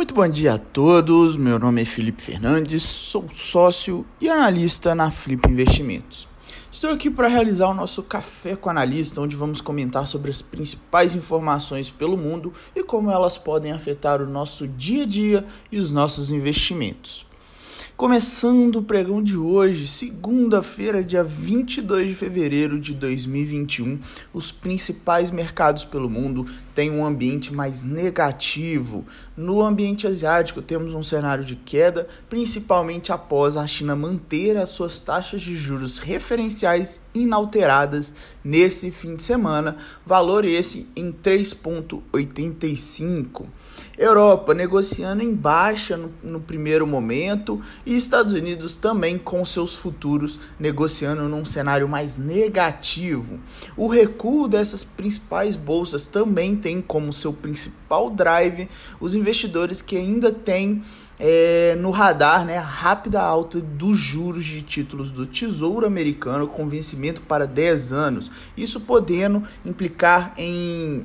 Muito bom dia a todos. Meu nome é Felipe Fernandes, sou sócio e analista na Flip Investimentos. Estou aqui para realizar o nosso café com analista, onde vamos comentar sobre as principais informações pelo mundo e como elas podem afetar o nosso dia a dia e os nossos investimentos. Começando o pregão de hoje, segunda-feira, dia 22 de fevereiro de 2021, os principais mercados pelo mundo têm um ambiente mais negativo. No ambiente asiático, temos um cenário de queda, principalmente após a China manter as suas taxas de juros referenciais inalteradas nesse fim de semana, valor esse em 3,85. Europa negociando em baixa no, no, primeiro momento e Estados Unidos também com seus futuros negociando num cenário mais negativo. O recuo dessas principais bolsas também tem como seu principal drive os investidores que ainda têm é, no radar né, a rápida alta dos juros de títulos do Tesouro Americano com vencimento para 10 anos, isso podendo implicar em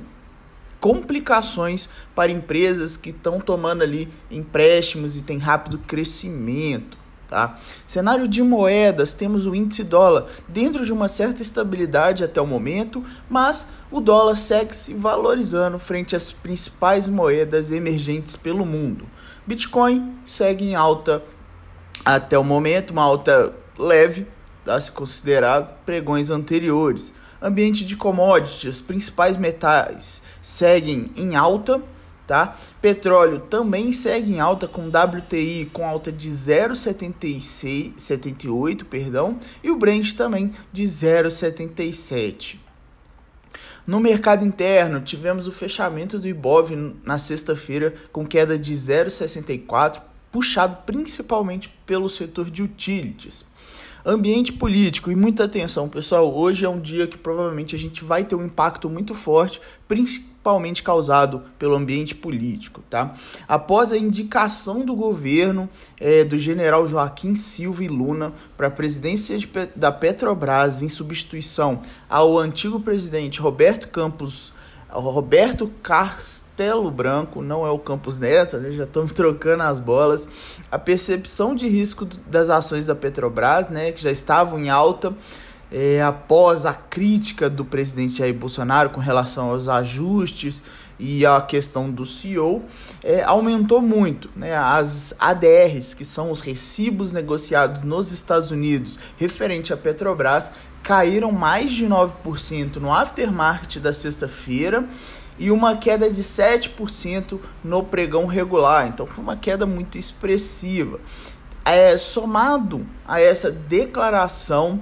complicações para empresas que estão tomando ali empréstimos e tem rápido crescimento. Tá? Cenário de moedas, temos o índice dólar dentro de uma certa estabilidade até o momento, mas o dólar segue se valorizando frente às principais moedas emergentes pelo mundo. Bitcoin segue em alta até o momento, uma alta leve, tá? se considerado pregões anteriores. Ambiente de commodities, principais metais seguem em alta, tá? Petróleo também segue em alta com WTI com alta de 0,78, perdão, e o Brent também de 0,77. No mercado interno, tivemos o fechamento do Ibov na sexta-feira com queda de 0,64, puxado principalmente pelo setor de utilities. Ambiente político e muita atenção, pessoal. Hoje é um dia que provavelmente a gente vai ter um impacto muito forte, principalmente causado pelo ambiente político, tá? Após a indicação do governo é, do general Joaquim Silva e Luna para a presidência de, da Petrobras em substituição ao antigo presidente Roberto Campos Roberto Castelo Branco, não é o Campos Neto, né? já estamos trocando as bolas. A percepção de risco das ações da Petrobras, né, que já estavam em alta é, após a crítica do presidente Jair Bolsonaro com relação aos ajustes e a questão do CEO, é, aumentou muito. Né? As ADRs, que são os recibos negociados nos Estados Unidos referente à Petrobras, caíram mais de 9% no aftermarket da sexta-feira e uma queda de 7% no pregão regular. Então foi uma queda muito expressiva. É, somado a essa declaração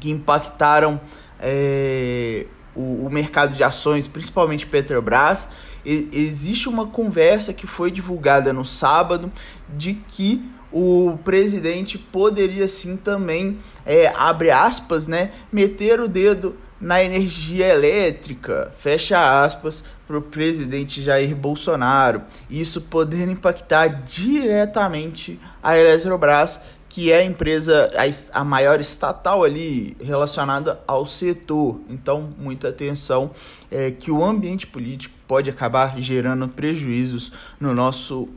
que impactaram é, o, o, mercado de ações, principalmente Petrobras, e, existe uma conversa que foi divulgada no sábado de que o presidente poderia sim também, é, abre aspas, né, meter o dedo na energia elétrica, fecha aspas, para o presidente Jair Bolsonaro. Isso poder impactar diretamente a Eletrobras, que é a empresa, a, a maior estatal ali relacionada ao setor. Então, muita atenção, é, que o ambiente político pode acabar gerando prejuízos no nosso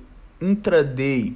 intraday.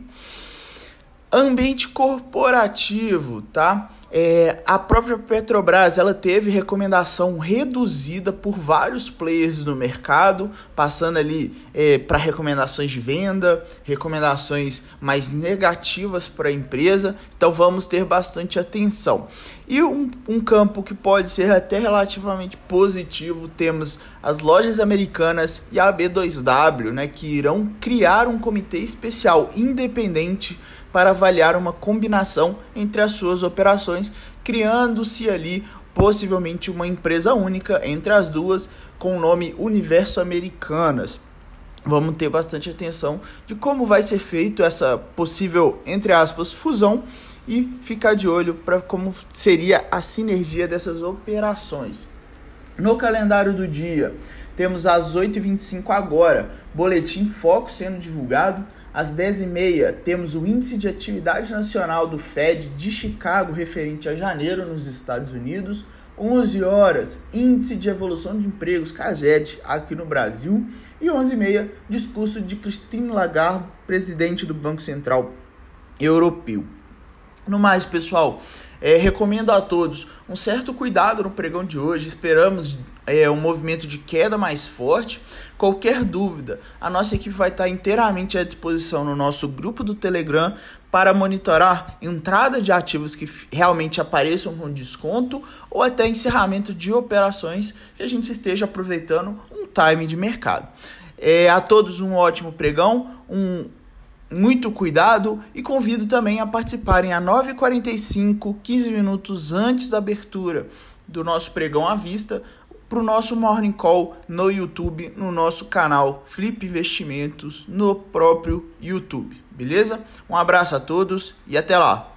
Ambiente corporativo, tá? É, a própria Petrobras ela teve recomendação reduzida por vários players no mercado, passando ali é, para recomendações de venda, recomendações mais negativas para a empresa. Então vamos ter bastante atenção. E um, um campo que pode ser até relativamente positivo, temos as lojas americanas e a B2W, né, que irão criar um comitê especial independente para avaliar uma combinação entre as suas operações, criando-se ali possivelmente uma empresa única entre as duas com o nome Universo Americanas. Vamos ter bastante atenção de como vai ser feito essa possível, entre aspas, fusão e ficar de olho para como seria a sinergia dessas operações. No calendário do dia, temos às 8h25 agora, boletim Foco sendo divulgado. Às 10h30, temos o Índice de Atividade Nacional do Fed de Chicago referente a janeiro nos Estados Unidos. 11 horas, Índice de Evolução de Empregos, CAGED, aqui no Brasil. E 11h30, discurso de Christine Lagarde, presidente do Banco Central Europeu. No mais, pessoal, é, recomendo a todos um certo cuidado no pregão de hoje. Esperamos é, um movimento de queda mais forte. Qualquer dúvida, a nossa equipe vai estar inteiramente à disposição no nosso grupo do Telegram para monitorar entrada de ativos que realmente apareçam com desconto ou até encerramento de operações que a gente esteja aproveitando um time de mercado. É, a todos um ótimo pregão, um muito cuidado e convido também a participarem a 9h45, 15 minutos antes da abertura do nosso pregão à vista, para o nosso Morning Call no YouTube, no nosso canal Flip Investimentos, no próprio YouTube, beleza? Um abraço a todos e até lá!